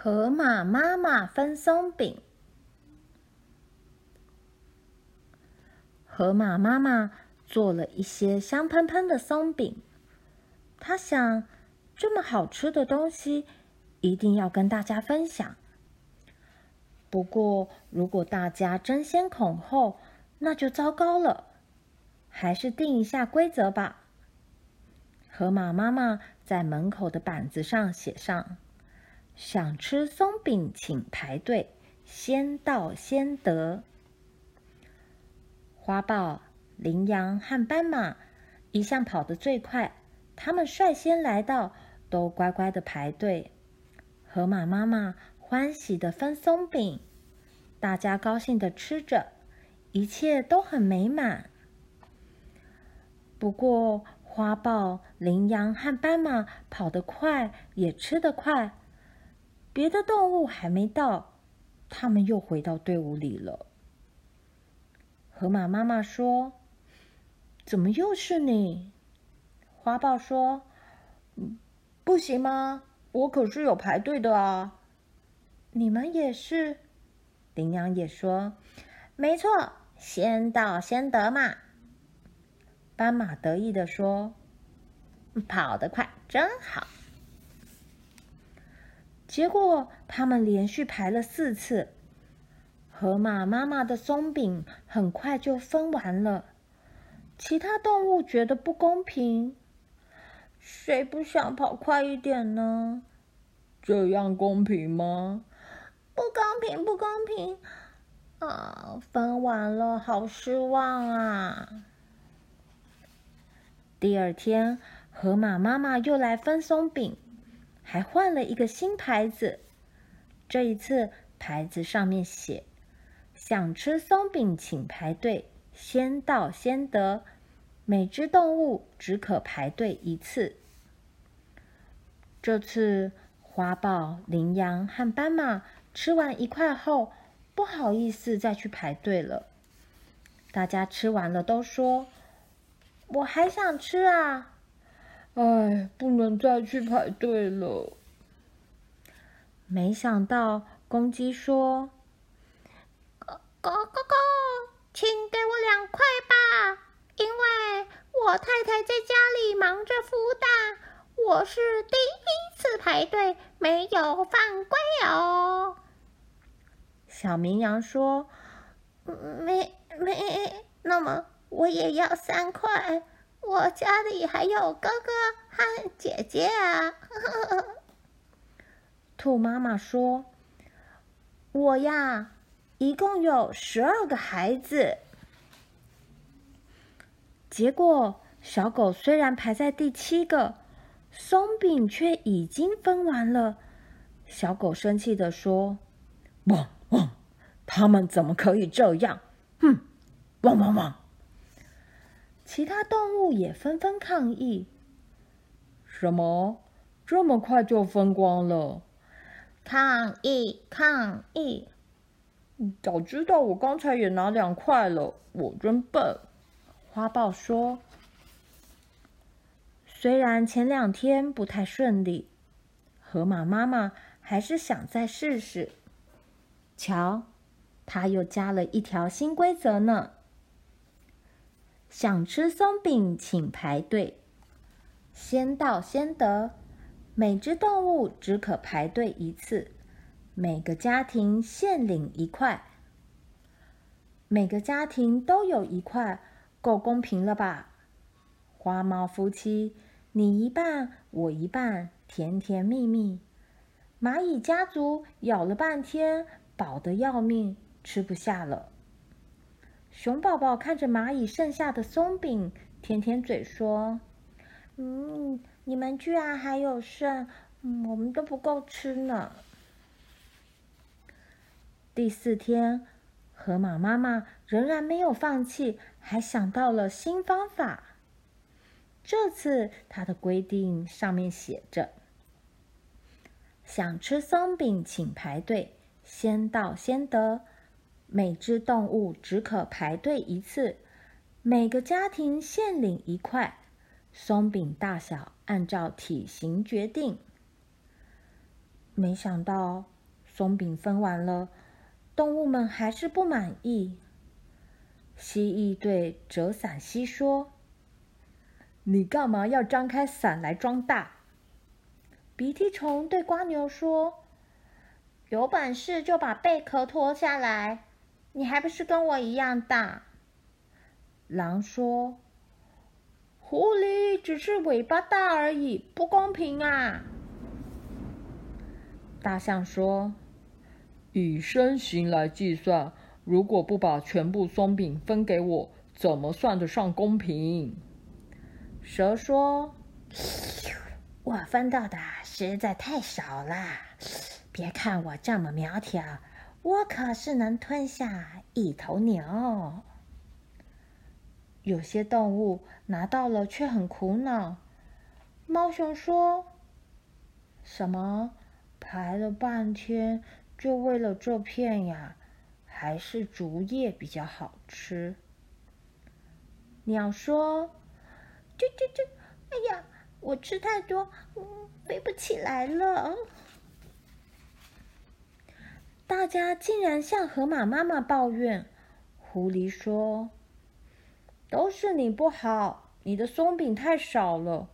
河马妈妈分松饼。河马妈妈做了一些香喷喷的松饼，她想，这么好吃的东西，一定要跟大家分享。不过，如果大家争先恐后，那就糟糕了。还是定一下规则吧。河马妈妈在门口的板子上写上：“想吃松饼，请排队，先到先得。”花豹、羚羊和斑马一向跑得最快，他们率先来到，都乖乖的排队。河马妈妈欢喜的分松饼，大家高兴的吃着，一切都很美满。不过，花豹、羚羊和斑马跑得快，也吃得快。别的动物还没到，他们又回到队伍里了。河马妈妈说：“怎么又是你？”花豹说：“不行吗？我可是有排队的啊。”你们也是？羚羊也说：“没错，先到先得嘛。”斑马得意地说：“跑得快真好。”结果他们连续排了四次。河马妈妈的松饼很快就分完了，其他动物觉得不公平。谁不想跑快一点呢？这样公平吗？不公平，不公平！啊，分完了，好失望啊！第二天，河马妈妈又来分松饼，还换了一个新牌子。这一次，牌子上面写。想吃松饼，请排队，先到先得。每只动物只可排队一次。这次，花豹、羚羊和斑马吃完一块后，不好意思再去排队了。大家吃完了都说：“我还想吃啊！”哎，不能再去排队了。没想到，公鸡说。哥哥哥，请给我两块吧，因为我太太在家里忙着孵蛋，我是第一次排队，没有犯规哦。小绵羊说：“没没，那么我也要三块，我家里还有哥哥和姐姐啊。”兔妈妈说：“我呀。”一共有十二个孩子，结果小狗虽然排在第七个，松饼却已经分完了。小狗生气地说：“汪汪，他们怎么可以这样？哼，汪汪汪！”其他动物也纷纷抗议：“什么？这么快就分光了？抗议！抗议！”早知道我刚才也拿两块了，我真笨。花豹说：“虽然前两天不太顺利，河马妈妈还是想再试试。瞧，它又加了一条新规则呢。想吃松饼，请排队，先到先得。每只动物只可排队一次。”每个家庭限领一块，每个家庭都有一块，够公平了吧？花猫夫妻，你一半，我一半，甜甜蜜蜜。蚂蚁家族咬了半天，饱得要命，吃不下了。熊宝宝看着蚂蚁剩下的松饼，舔舔嘴说：“嗯，你们居然还有剩，我们都不够吃呢。”第四天，河马妈妈仍然没有放弃，还想到了新方法。这次，它的规定上面写着：“想吃松饼，请排队，先到先得。每只动物只可排队一次，每个家庭限领一块。松饼大小按照体型决定。”没想到松饼分完了，动物们还是不满意。蜥蜴对折伞蜥说：“你干嘛要张开伞来装大？”鼻涕虫对蜗牛说：“有本事就把贝壳脱下来，你还不是跟我一样大？”狼说：“狐狸只是尾巴大而已，不公平啊！”大象说：“以身形来计算，如果不把全部松饼分给我，怎么算得上公平？”蛇说：“我分到的。”实在太少了，别看我这么苗条，我可是能吞下一头牛。有些动物拿到了却很苦恼。猫熊说：“什么？排了半天，就为了这片呀？还是竹叶比较好吃。”鸟说：“这这这，哎呀！”我吃太多，嗯，飞不起来了。大家竟然向河马妈妈抱怨。狐狸说：“都是你不好，你的松饼太少了。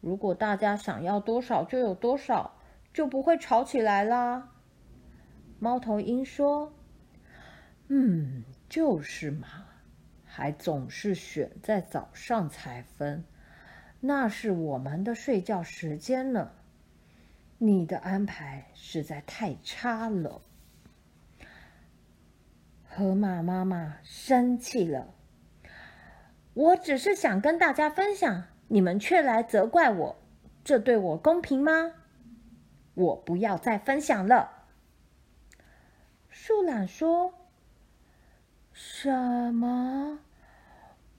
如果大家想要多少就有多少，就不会吵起来啦。”猫头鹰说：“嗯，就是嘛，还总是选在早上才分。”那是我们的睡觉时间呢，你的安排实在太差了。河马妈妈生气了，我只是想跟大家分享，你们却来责怪我，这对我公平吗？我不要再分享了。树懒说：“什么？”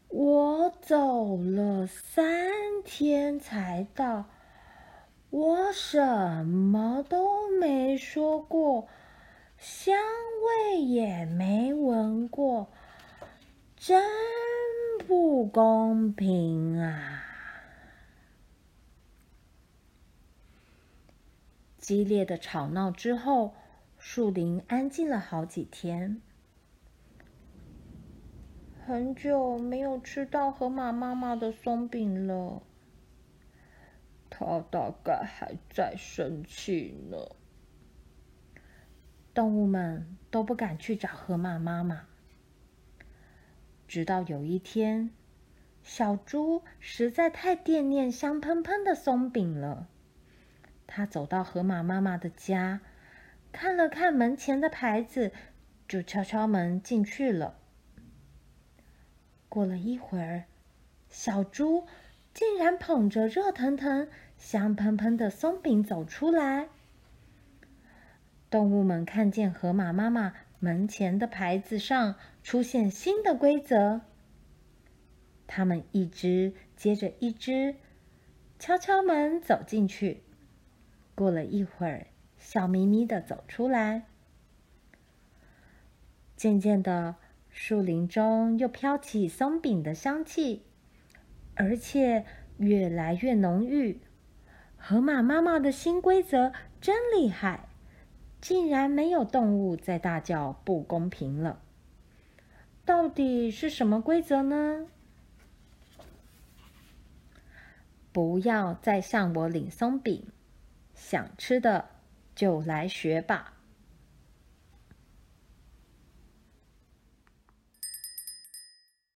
我走了三天才到，我什么都没说过，香味也没闻过，真不公平啊！激烈的吵闹之后，树林安静了好几天。很久没有吃到河马妈妈的松饼了，它大概还在生气呢。动物们都不敢去找河马妈妈。直到有一天，小猪实在太惦念香喷喷的松饼了，它走到河马妈妈的家，看了看门前的牌子，就敲敲门进去了。过了一会儿，小猪竟然捧着热腾腾、香喷喷的松饼走出来。动物们看见河马妈妈门前的牌子上出现新的规则，他们一只接着一只敲敲门走进去。过了一会儿，笑眯眯的走出来。渐渐的。树林中又飘起松饼的香气，而且越来越浓郁。河马妈妈的新规则真厉害，竟然没有动物在大叫不公平了。到底是什么规则呢？不要再向我领松饼，想吃的就来学吧。